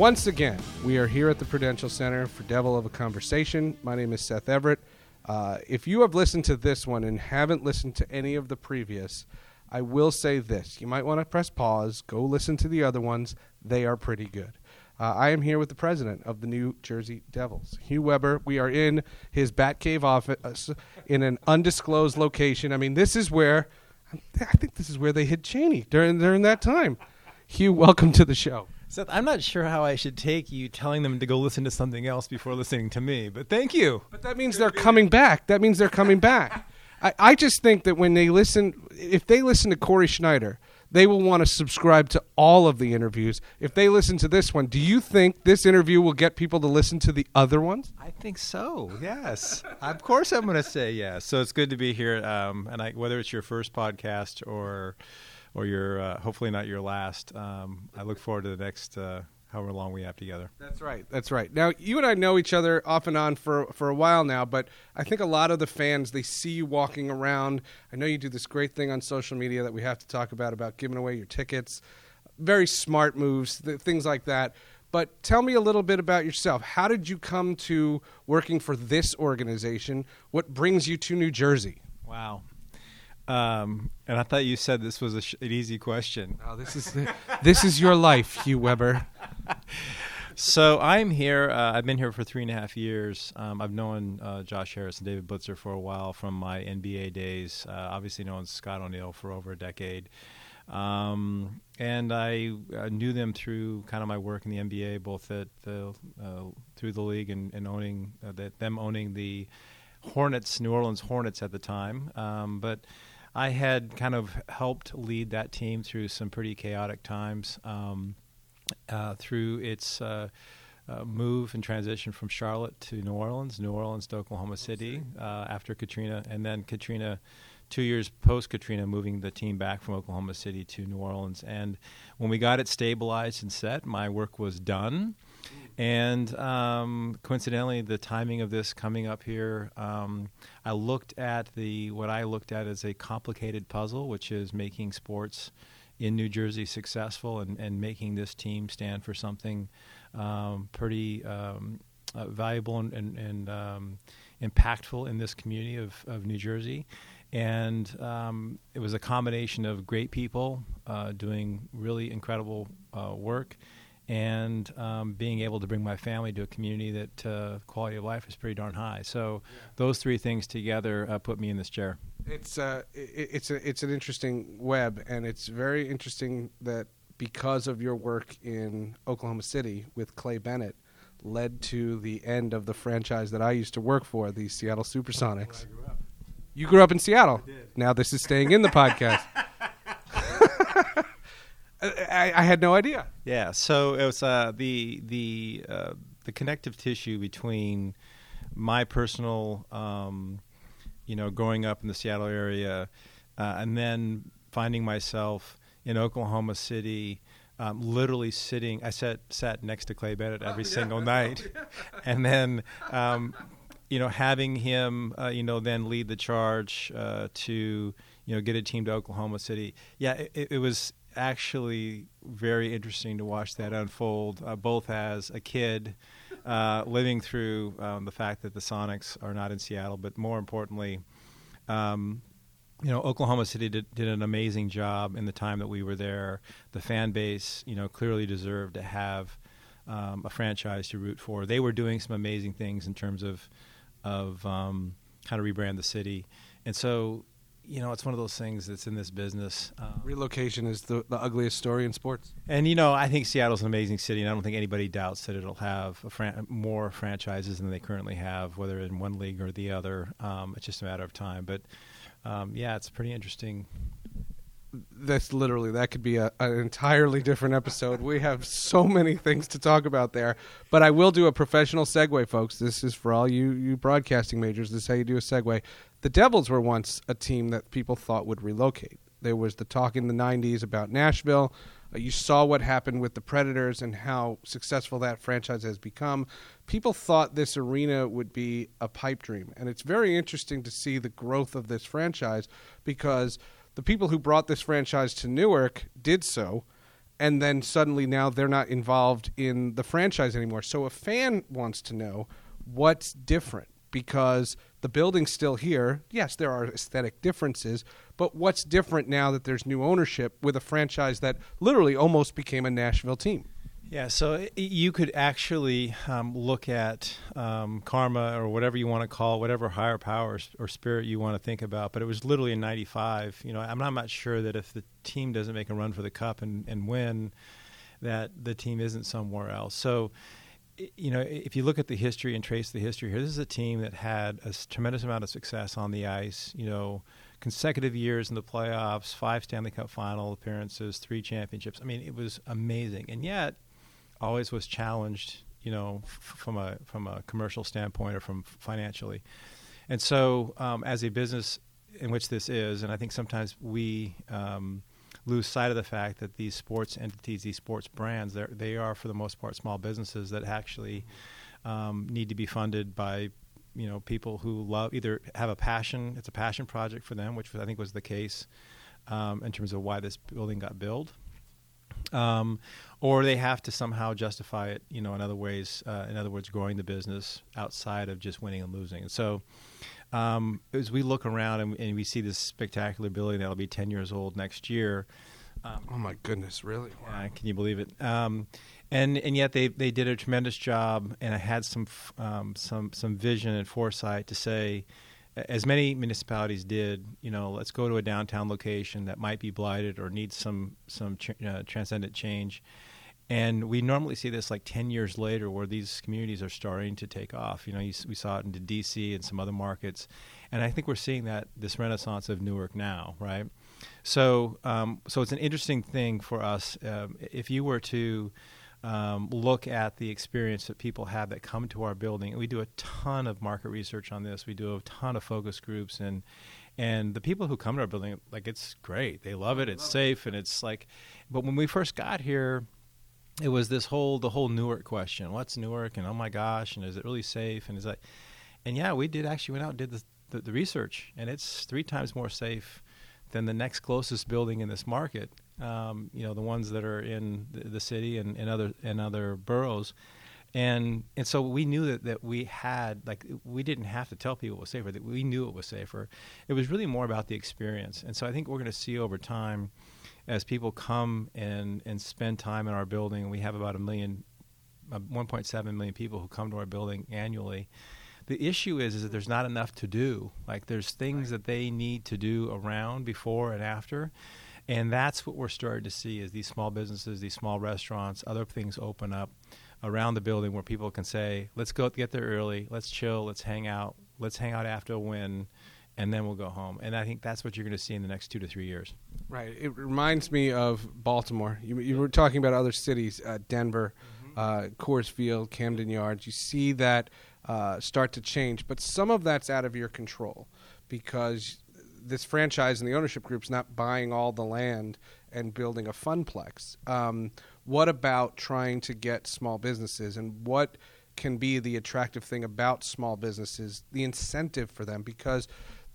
Once again, we are here at the Prudential Center for Devil of a Conversation. My name is Seth Everett. Uh, if you have listened to this one and haven't listened to any of the previous, I will say this. You might want to press pause, go listen to the other ones. They are pretty good. Uh, I am here with the president of the New Jersey Devils, Hugh Weber. We are in his Batcave office in an undisclosed location. I mean, this is where I think this is where they hit Cheney during during that time. Hugh, welcome to the show. Seth, I'm not sure how I should take you telling them to go listen to something else before listening to me, but thank you. But that means they're coming back. That means they're coming back. I, I just think that when they listen, if they listen to Cory Schneider, they will want to subscribe to all of the interviews. If they listen to this one, do you think this interview will get people to listen to the other ones? I think so. Yes, of course I'm going to say yes. So it's good to be here, um, and I, whether it's your first podcast or or your uh, hopefully not your last, um, I look forward to the next. Uh, however long we have together. That's right. That's right. Now, you and I know each other off and on for for a while now, but I think a lot of the fans they see you walking around. I know you do this great thing on social media that we have to talk about about giving away your tickets. Very smart moves, th- things like that. But tell me a little bit about yourself. How did you come to working for this organization? What brings you to New Jersey? Wow. Um, and I thought you said this was sh- an easy question. Oh, this is this is your life, Hugh Weber. so I'm here. Uh, I've been here for three and a half years. Um, I've known uh, Josh Harris and David Blitzer for a while from my NBA days. Uh, obviously, known Scott O'Neill for over a decade. Um, and I uh, knew them through kind of my work in the NBA, both at the uh, through the league and, and owning uh, the, them owning the Hornets, New Orleans Hornets at the time. Um, but I had kind of helped lead that team through some pretty chaotic times um, uh, through its uh, uh, move and transition from Charlotte to New Orleans, New Orleans to Oklahoma City uh, after Katrina, and then Katrina. Two years post Katrina, moving the team back from Oklahoma City to New Orleans. And when we got it stabilized and set, my work was done. And um, coincidentally, the timing of this coming up here, um, I looked at the what I looked at as a complicated puzzle, which is making sports in New Jersey successful and, and making this team stand for something um, pretty um, uh, valuable and, and, and um, impactful in this community of, of New Jersey. And um, it was a combination of great people uh, doing really incredible uh, work and um, being able to bring my family to a community that uh, quality of life is pretty darn high. So yeah. those three things together uh, put me in this chair. It's uh, it's a, it's an interesting web, and it's very interesting that because of your work in Oklahoma City with Clay Bennett, led to the end of the franchise that I used to work for, the Seattle SuperSonics. Grew you grew up in Seattle. Now this is staying in the podcast. I, I, had no idea. Yeah, so it was uh, the the uh, the connective tissue between my personal, um, you know, growing up in the Seattle area, uh, and then finding myself in Oklahoma City. Um, literally sitting, I sat sat next to Clay Bennett every oh, yeah, single night, and then um, you know, having him, uh, you know, then lead the charge uh, to, you know, get a team to Oklahoma City. Yeah, it, it was actually very interesting to watch that unfold, uh, both as a kid uh, living through um, the fact that the Sonics are not in Seattle, but more importantly, um, you know, Oklahoma City did, did, an amazing job in the time that we were there. The fan base, you know, clearly deserved to have um, a franchise to root for. They were doing some amazing things in terms of of um, how to rebrand the city, and so you know, it's one of those things that's in this business. Um, Relocation is the, the ugliest story in sports. And, you know, I think Seattle's an amazing city, and I don't think anybody doubts that it'll have fran- more franchises than they currently have, whether in one league or the other. Um, it's just a matter of time. But, um, yeah, it's pretty interesting that's literally that could be a, an entirely different episode. We have so many things to talk about there, but I will do a professional segue, folks. This is for all you you broadcasting majors. This is how you do a segue. The Devils were once a team that people thought would relocate. There was the talk in the '90s about Nashville. Uh, you saw what happened with the Predators and how successful that franchise has become. People thought this arena would be a pipe dream, and it's very interesting to see the growth of this franchise because the people who brought this franchise to Newark did so, and then suddenly now they're not involved in the franchise anymore. So a fan wants to know what's different because the building's still here. Yes, there are aesthetic differences, but what's different now that there's new ownership with a franchise that literally almost became a Nashville team? Yeah, so you could actually um, look at um, karma or whatever you want to call it, whatever higher power or spirit you want to think about. But it was literally in '95. You know, I'm not, I'm not sure that if the team doesn't make a run for the cup and, and win, that the team isn't somewhere else. So, you know, if you look at the history and trace the history here, this is a team that had a tremendous amount of success on the ice. You know, consecutive years in the playoffs, five Stanley Cup final appearances, three championships. I mean, it was amazing, and yet always was challenged, you know, f- from a from a commercial standpoint or from financially. And so, um, as a business in which this is, and I think sometimes we um, lose sight of the fact that these sports entities, these sports brands, they are for the most part small businesses that actually um, need to be funded by you know people who love either have a passion. It's a passion project for them, which I think was the case um, in terms of why this building got built um, or they have to somehow justify it, you know, in other ways. Uh, in other words, growing the business outside of just winning and losing. And so, um, as we look around and, and, we see this spectacular building that'll be 10 years old next year. Um, oh my goodness, really? Wow. can you believe it? Um, and and yet they, they did a tremendous job, and I had some um, some some vision and foresight to say as many municipalities did, you know, let's go to a downtown location that might be blighted or needs some some uh, transcendent change. And we normally see this like 10 years later where these communities are starting to take off. You know, you, we saw it in DC and some other markets. And I think we're seeing that this renaissance of Newark now, right? So, um, so it's an interesting thing for us. Um, if you were to um, look at the experience that people have that come to our building. We do a ton of market research on this. We do a ton of focus groups, and and the people who come to our building, like it's great. They love it. It's safe, and it's like. But when we first got here, it was this whole the whole Newark question. What's Newark? And oh my gosh, and is it really safe? And is that? And yeah, we did actually went out and did the, the, the research, and it's three times more safe than the next closest building in this market um, you know, the ones that are in the, the city and, and other and other boroughs. And and so we knew that, that we had like we didn't have to tell people it was safer. That we knew it was safer. It was really more about the experience. And so I think we're going to see over time, as people come and and spend time in our building. We have about a million, uh, 1.7 million people who come to our building annually. The issue is, is that there's not enough to do. Like there's things that they need to do around, before, and after and that's what we're starting to see is these small businesses, these small restaurants, other things open up around the building where people can say, let's go get there early, let's chill, let's hang out, let's hang out after a win, and then we'll go home. And I think that's what you're going to see in the next two to three years. Right. It reminds me of Baltimore. You, you were talking about other cities, uh, Denver, mm-hmm. uh, Coors Field, Camden Yards. You see that uh, start to change, but some of that's out of your control because this franchise and the ownership group's not buying all the land and building a funplex. Um, what about trying to get small businesses and what can be the attractive thing about small businesses, the incentive for them? Because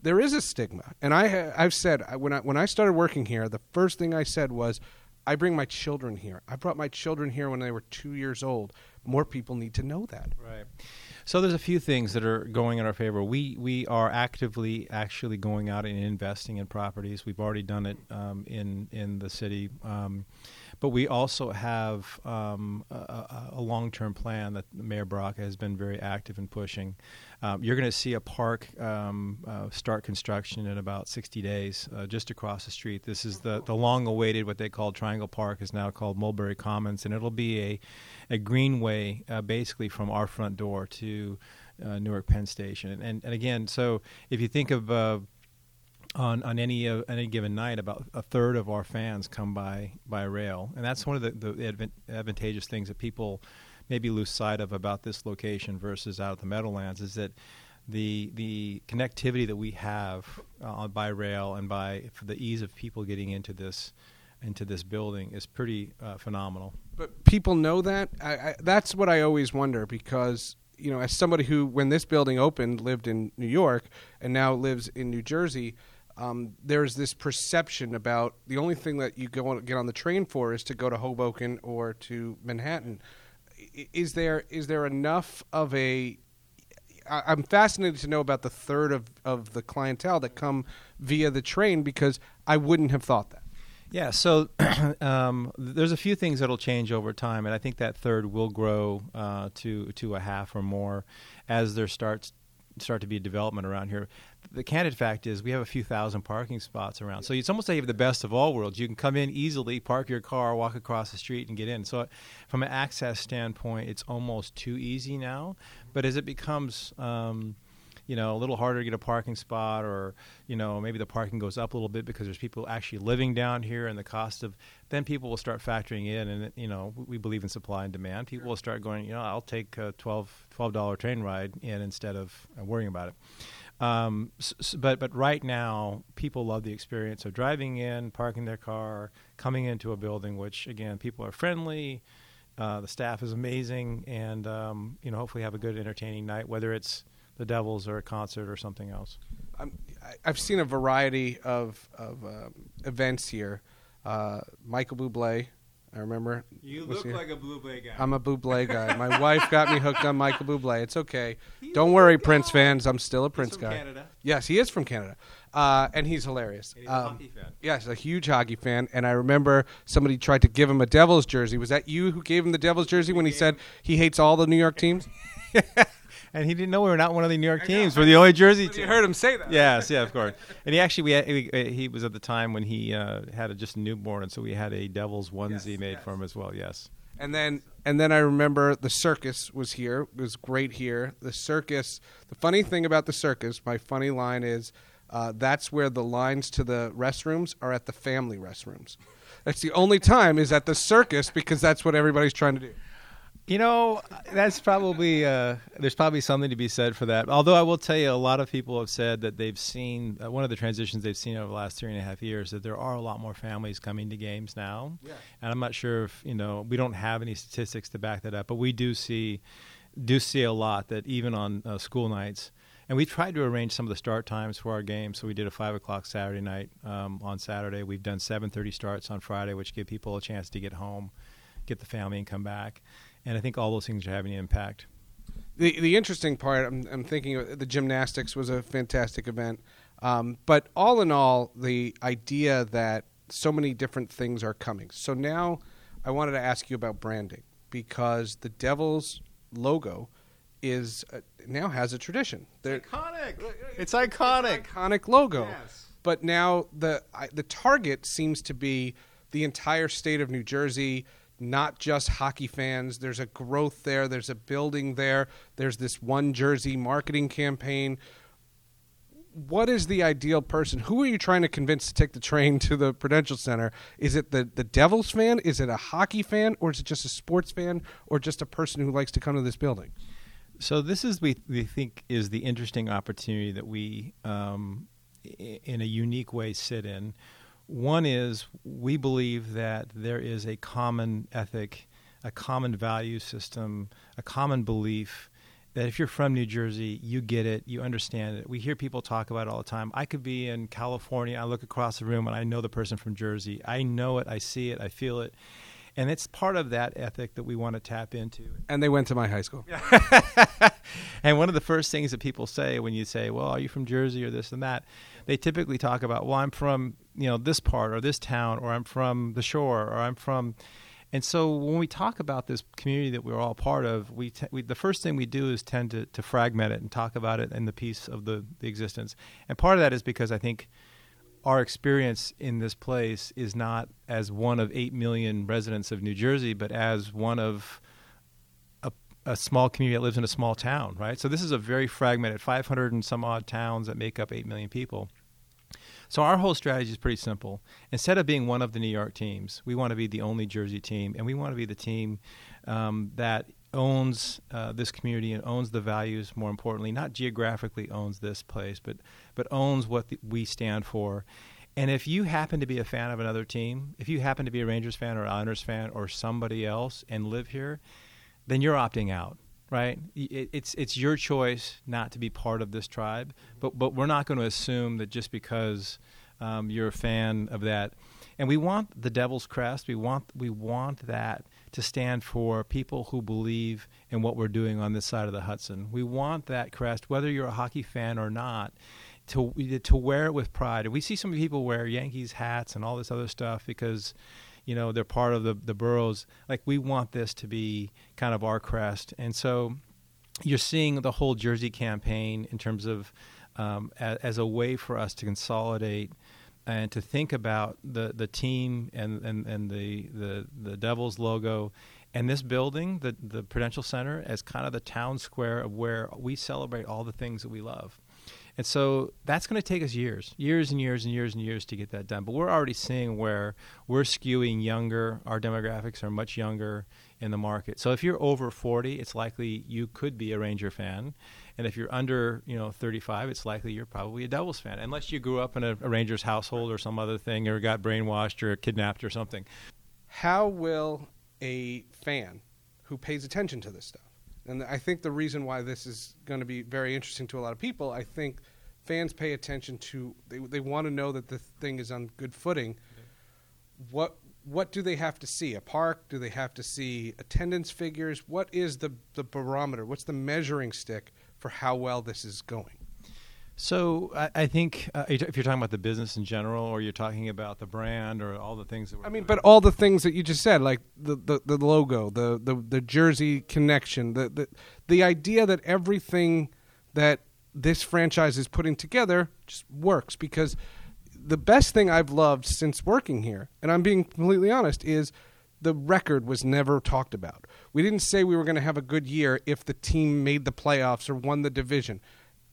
there is a stigma, and I I've said when I when I started working here, the first thing I said was. I bring my children here. I brought my children here when they were two years old. More people need to know that. Right. So there's a few things that are going in our favor. We we are actively actually going out and investing in properties. We've already done it um, in in the city. Um, but we also have um, a, a long-term plan that Mayor Baraka has been very active in pushing. Um, you're going to see a park um, uh, start construction in about 60 days, uh, just across the street. This is the, the long-awaited, what they call Triangle Park, is now called Mulberry Commons, and it'll be a, a greenway uh, basically from our front door to uh, Newark Penn Station. And, and again, so if you think of uh, on on any uh, any given night, about a third of our fans come by by rail, and that's one of the, the advent, advantageous things that people maybe lose sight of about this location versus out of the Meadowlands is that the the connectivity that we have uh, by rail and by the ease of people getting into this into this building is pretty uh, phenomenal. But people know that. I, I, that's what I always wonder because you know, as somebody who, when this building opened, lived in New York and now lives in New Jersey um, there's this perception about the only thing that you go on, get on the train for is to go to Hoboken or to Manhattan. Is there is there enough of a I, am fascinated to know about the third of, of the clientele that come via the train because I wouldn't have thought that. Yeah, so um, there's a few things that'll change over time, and I think that third will grow uh, to to a half or more as there starts start to be a development around here. The candid fact is we have a few thousand parking spots around. So it's almost like you have the best of all worlds. You can come in easily, park your car, walk across the street, and get in. So from an access standpoint, it's almost too easy now. But as it becomes um, you know, a little harder to get a parking spot, or you know, maybe the parking goes up a little bit because there's people actually living down here, and the cost of then people will start factoring in, and you know, we believe in supply and demand. People will start going, you know, I'll take a 12 dollar train ride in instead of uh, worrying about it. Um, so, but but right now, people love the experience of driving in, parking their car, coming into a building, which again, people are friendly. Uh, the staff is amazing, and um, you know, hopefully have a good, entertaining night. Whether it's the Devils or a concert or something else. i have seen a variety of, of um, events here. Uh, Michael Bublé, I remember. You look like a Bublé guy. I'm a Bublé guy. My wife got me hooked on Michael Bublé. It's okay. He's Don't worry, Prince fans. I'm still a Prince guy. Canada. Yes, he is from Canada, uh, and he's hilarious. And he's um, a hockey fan. Yes, a huge hockey fan. And I remember somebody tried to give him a Devils jersey. Was that you who gave him the Devils jersey when he said he hates all the New York teams? and he didn't know we were not one of the New York teams. We're the only Jersey team. You heard him say that. Yes, yeah, of course. And he actually, we had, he, he was at the time when he uh, had a, just a newborn, and so we had a Devils onesie yes, made yes. for him as well. Yes. And then, and then I remember the circus was here. It was great here. The circus. The funny thing about the circus, my funny line is, uh, that's where the lines to the restrooms are at the family restrooms. That's the only time is at the circus because that's what everybody's trying to do. You know, that's probably uh, there's probably something to be said for that. Although I will tell you, a lot of people have said that they've seen uh, one of the transitions they've seen over the last three and a half years that there are a lot more families coming to games now. Yeah. And I'm not sure if you know we don't have any statistics to back that up, but we do see do see a lot that even on uh, school nights. And we tried to arrange some of the start times for our games. So we did a five o'clock Saturday night um, on Saturday. We've done 7:30 starts on Friday, which give people a chance to get home, get the family, and come back and I think all those things are having an impact. The the interesting part, I'm, I'm thinking the gymnastics was a fantastic event, um, but all in all, the idea that so many different things are coming. So now, I wanted to ask you about branding because the Devils logo is uh, now has a tradition. They're, iconic. It's, it's iconic. It's iconic logo. Yes. But now the I, the target seems to be the entire state of New Jersey not just hockey fans. There's a growth there, there's a building there, there's this one jersey marketing campaign. What is the ideal person? Who are you trying to convince to take the train to the Prudential Center? Is it the, the Devils fan? Is it a hockey fan? Or is it just a sports fan? Or just a person who likes to come to this building? So this is we we think is the interesting opportunity that we, um, in a unique way, sit in, one is we believe that there is a common ethic, a common value system, a common belief that if you're from New Jersey, you get it, you understand it. We hear people talk about it all the time. I could be in California, I look across the room and I know the person from Jersey. I know it, I see it, I feel it. And it's part of that ethic that we want to tap into. And they went to my high school. and one of the first things that people say when you say, "Well, are you from Jersey or this and that?" They typically talk about, "Well, I'm from, you know, this part or this town or I'm from the shore or I'm from and so when we talk about this community that we're all part of, we, we, the first thing we do is tend to, to fragment it and talk about it in the piece of the, the existence. And part of that is because I think our experience in this place is not as one of 8 million residents of New Jersey, but as one of a, a, small community that lives in a small town, right? So this is a very fragmented 500 and some odd towns that make up 8 million people. So our whole strategy is pretty simple. Instead of being one of the New York teams, we want to be the only Jersey team, and we want to be the team um, that owns uh, this community and owns the values. More importantly, not geographically owns this place, but but owns what the, we stand for. And if you happen to be a fan of another team, if you happen to be a Rangers fan or Islanders fan or somebody else and live here, then you're opting out right? It, it's it's your choice not to be part of this tribe, but but we're not going to assume that just because um, you're a fan of that, and we want the Devil's crest. We want we want that to stand for people who believe in what we're doing on this side of the Hudson. We want that crest, whether you're a hockey fan or not. To, to wear it with pride. And we see some people wear Yankees hats and all this other stuff because you know they're part of the the boroughs. Like we want this to be kind of our crest, and so you're seeing the whole Jersey campaign in terms of um, as, as, a way for us to consolidate and to think about the the team and and, and the, the the Devils logo and this building, the the Prudential Center, as kind of the town square of where we celebrate all the things that we love. And so that's going to take us years, years and years and years and years to get that done. But we're already seeing where we're skewing younger. Our demographics are much younger in the market. So if you're over 40, it's likely you could be a Ranger fan. And if you're under, you know, 35, it's likely you're probably a Devils fan, unless you grew up in a, a Rangers household or some other thing, or got brainwashed or kidnapped or something. How will a fan who pays attention to this stuff and I think the reason why this is going to be very interesting to a lot of people, I think fans pay attention to they they want to know that the thing is on good footing. What what do they have to see? A park? Do they have to see attendance figures? What is the the barometer? What's the measuring stick for how well this is going? So I, I think uh, if you're talking about the business in general, or you're talking about the brand, or all the things that I mean, but all the things that you just said, like the, the, the logo, the, the the jersey connection, the, the the idea that everything that this franchise is putting together just works. Because the best thing I've loved since working here, and I'm being completely honest, is the record was never talked about. We didn't say we were going to have a good year if the team made the playoffs or won the division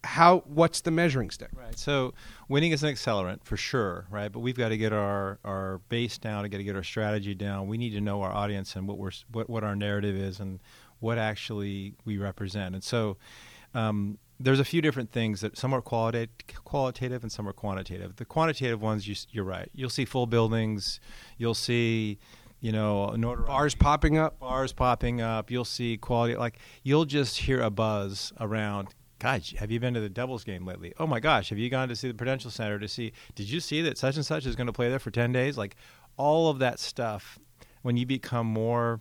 how what's the measuring stick right so winning is an accelerant for sure right but we've got to get our our base down we got to get our strategy down we need to know our audience and what we're what, what our narrative is and what actually we represent and so um, there's a few different things that some are qualitative, qualitative and some are quantitative. The quantitative ones, you, you're right. You'll see full buildings. You'll see you know, bars popping up, bars popping up. You'll see quality. Like you'll just hear a buzz around God, have you been to the Devils game lately? Oh my gosh, have you gone to see the Prudential Center to see? Did you see that such and such is going to play there for ten days? Like all of that stuff. When you become more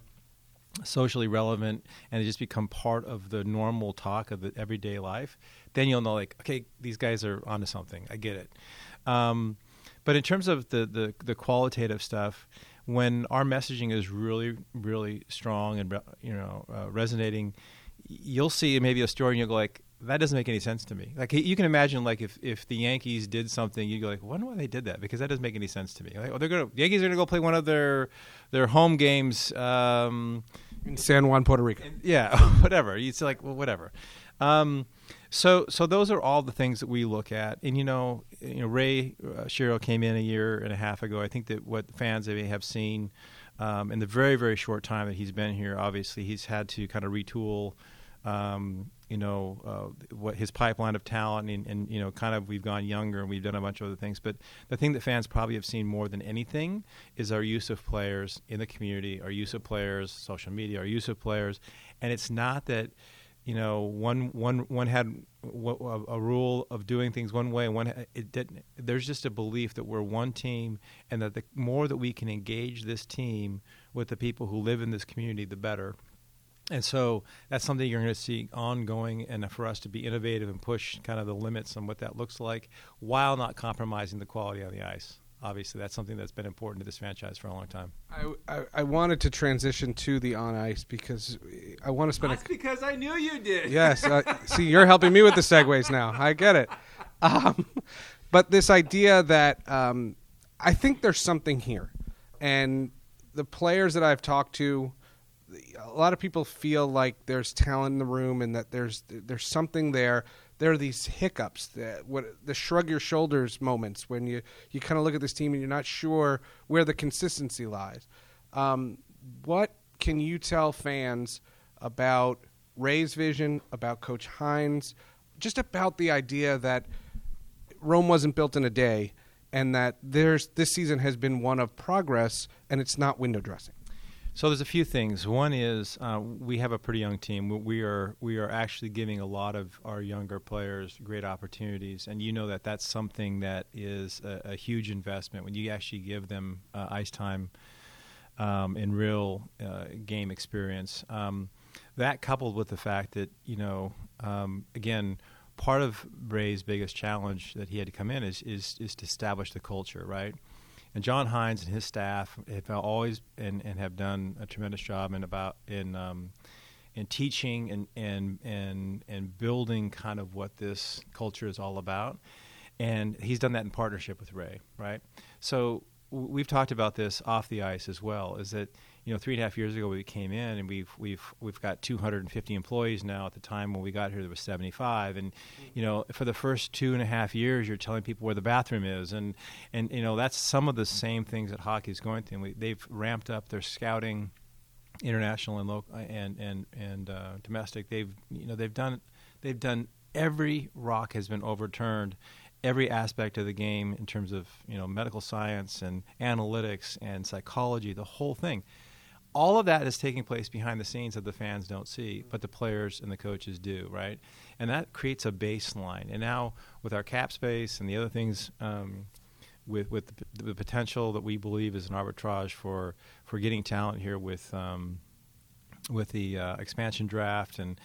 socially relevant and it just become part of the normal talk of the everyday life, then you'll know like, okay, these guys are onto something. I get it. Um, but in terms of the, the, the qualitative stuff, when our messaging is really really strong and you know uh, resonating, you'll see maybe a story and you'll go like, that doesn't make any sense to me. Like you can imagine, like if, if the Yankees did something, you'd go like, wonder why they did that because that doesn't make any sense to me. Like, oh, they're gonna the Yankees are gonna go play one of their their home games um, in San Juan, Puerto Rico. yeah, whatever. It's like well, whatever. Um, so so those are all the things that we look at, and you know, you know, Ray uh, came in a year and a half ago. I think that what fans may have seen um, in the very very short time that he's been here, obviously he's had to kind of retool um, you know uh, what his pipeline of talent and, and, you know kind of we've gone younger and we've done a bunch of other things. But the thing that fans probably have seen more than anything is our use of players in the community our use of players social media our use of players. And it's not that you know one one one had a rule of doing things one way and one it didn't there's just a belief that we're one team and that the more that we can engage this team with the people who live in this community the better and so that's something you're going to see ongoing, and for us to be innovative and push kind of the limits on what that looks like, while not compromising the quality on the ice. Obviously, that's something that's been important to this franchise for a long time. I, I, I wanted to transition to the on ice because I want to spend. That's a, because I knew you did. Yes, uh, see, you're helping me with the segues now. I get it. Um, but this idea that um, I think there's something here, and the players that I've talked to a lot of people feel like there's talent in the room and that there's there's something there. There are these hiccups, that, what the shrug your shoulders moments when you you kind of look at this team and you're not sure where the consistency lies. Um, what can you tell fans about Ray's vision, about Coach Hynes, just about the idea that Rome wasn't built in a day, and that there's this season has been one of progress, and it's not window dressing. So there's a few things. One is uh, we have a pretty young team. We are we are actually giving a lot of our younger players great opportunities, and you know that that's something that is a, a huge investment when you actually give them uh, ice time um, and real uh, game experience. Um, that coupled with the fact that you know um, again part of Ray's biggest challenge that he had to come in is is is to establish the culture, right? And John Hynes and his staff have always and, and have done a tremendous job in about in um, in teaching and, and and and building kind of what this culture is all about. And he's done that in partnership with Ray, right? So we've talked about this off the ice as well. Is that you know three and a half years ago we came in and we've we've we've got 250 employees now. At the time when we got here, there was 75, and you know for the first two and a half years, you're telling people where the bathroom is, and and you know that's some of the same things that hockey is going through. We, they've ramped up their scouting, international and local and and and uh, domestic. They've you know they've done they've done every rock has been overturned every aspect of the game in terms of you know medical science and analytics and psychology, the whole thing. All of that is taking place behind the scenes that the fans don't see, but the players and the coaches do, right? And that creates a baseline. And now with our cap space and the other things, um, with with the, the, potential that we believe is an arbitrage for for getting talent here with. Um, with the uh, expansion draft, and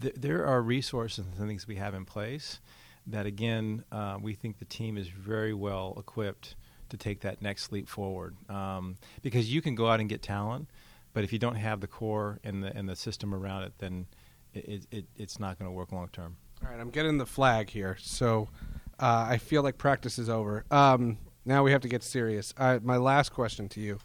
th- there are resources and things we have in place that again, uh, we think the team is very well equipped to take that next leap forward. Um, because you can go out and get talent, but if you don't have the core and the and the system around it, then it, it it's not going to work long term. All right, I'm getting the flag here, so uh, I feel like practice is over. Um, now we have to get serious. Uh, my last question to you: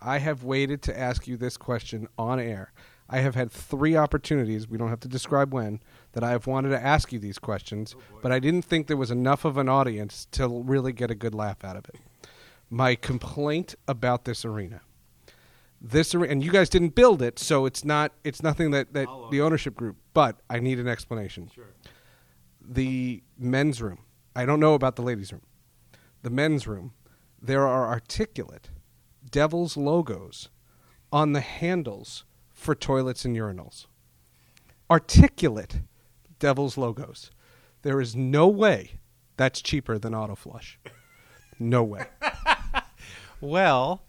I have waited to ask you this question on air. I have had three opportunities. We don't have to describe when that I have wanted to ask you these questions, oh but I didn't think there was enough of an audience to really get a good laugh out of it. My complaint about this arena. This arena, and you guys didn't build it, so it's not it's nothing that, that the ownership group, but I need an explanation. Sure. The men's room. I don't know about the ladies' room. The men's room, there are articulate Devils logos on the handles for toilets and urinals. Articulate Devils logos. There is no way that's cheaper than Autoflush. No way. well,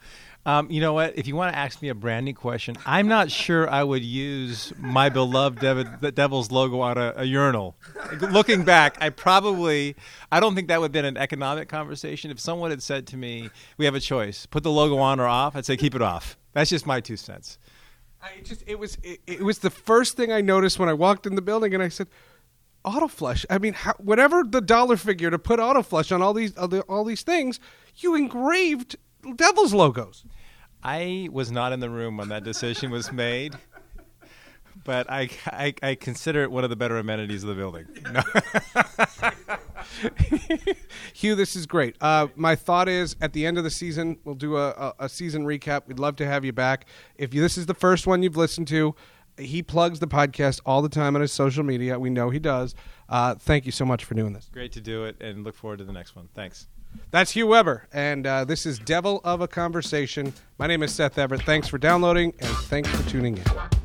um, you know what? If you want to ask me a brand new question, I'm not sure I would use my beloved Dev- Devil's logo on a, a, urinal. Looking back, I probably, I don't think that would have been an economic conversation. If someone had said to me, we have a choice, put the logo on or off, I'd say keep it off. That's just my two cents. I just it was it, it, was the first thing I noticed when I walked in the building, and I said, auto flush. I mean, how, whatever the dollar figure to put auto flush on all these all, the, all these things, you engraved Devils logos. I was not in the room when that decision was made, but I, I, I consider it one of the better amenities of the building. No. Hugh, this is great. Uh, my thought is at the end of the season, we'll do a, a, a, season recap. We'd love to have you back. If you, this is the first one you've listened to, he plugs the podcast all the time on his social media. We know he does. Uh, thank you so much for doing this. Great to do it, and look forward to the next one. Thanks. That's Hugh Weber, and uh, this is Devil of a Conversation. My name is Seth Everett. Thanks for downloading, and thanks for tuning in.